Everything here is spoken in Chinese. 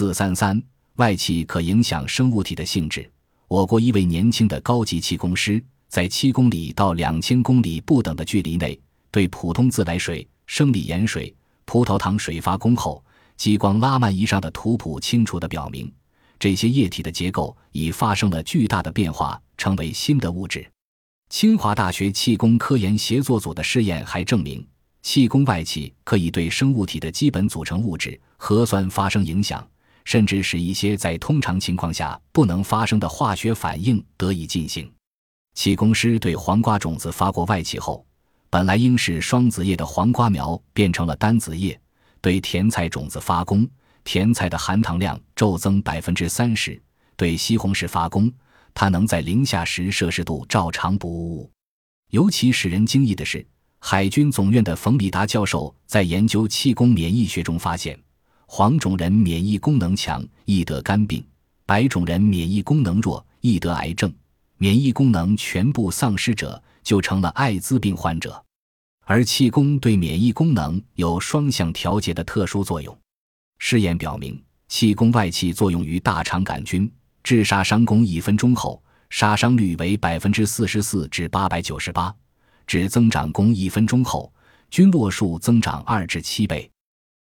四三三，外气可影响生物体的性质。我国一位年轻的高级气功师，在七公里到两千公里不等的距离内，对普通自来水、生理盐水、葡萄糖水发功后，激光拉曼仪上的图谱清楚地表明，这些液体的结构已发生了巨大的变化，成为新的物质。清华大学气功科研协作组的试验还证明，气功外气可以对生物体的基本组成物质核酸发生影响。甚至使一些在通常情况下不能发生的化学反应得以进行。气功师对黄瓜种子发过外气后，本来应是双子叶的黄瓜苗变成了单子叶；对甜菜种子发功，甜菜的含糖量骤增百分之三十；对西红柿发功，它能在零下十摄氏度照常不误。尤其使人惊异的是，海军总院的冯里达教授在研究气功免疫学中发现。黄种人免疫功能强，易得肝病；白种人免疫功能弱，易得癌症。免疫功能全部丧失者，就成了艾滋病患者。而气功对免疫功能有双向调节的特殊作用。试验表明，气功外气作用于大肠杆菌，治杀伤功一分钟后，杀伤率为百分之四十四至八百九十八；至增长功一分钟后，菌落数增长二至七倍。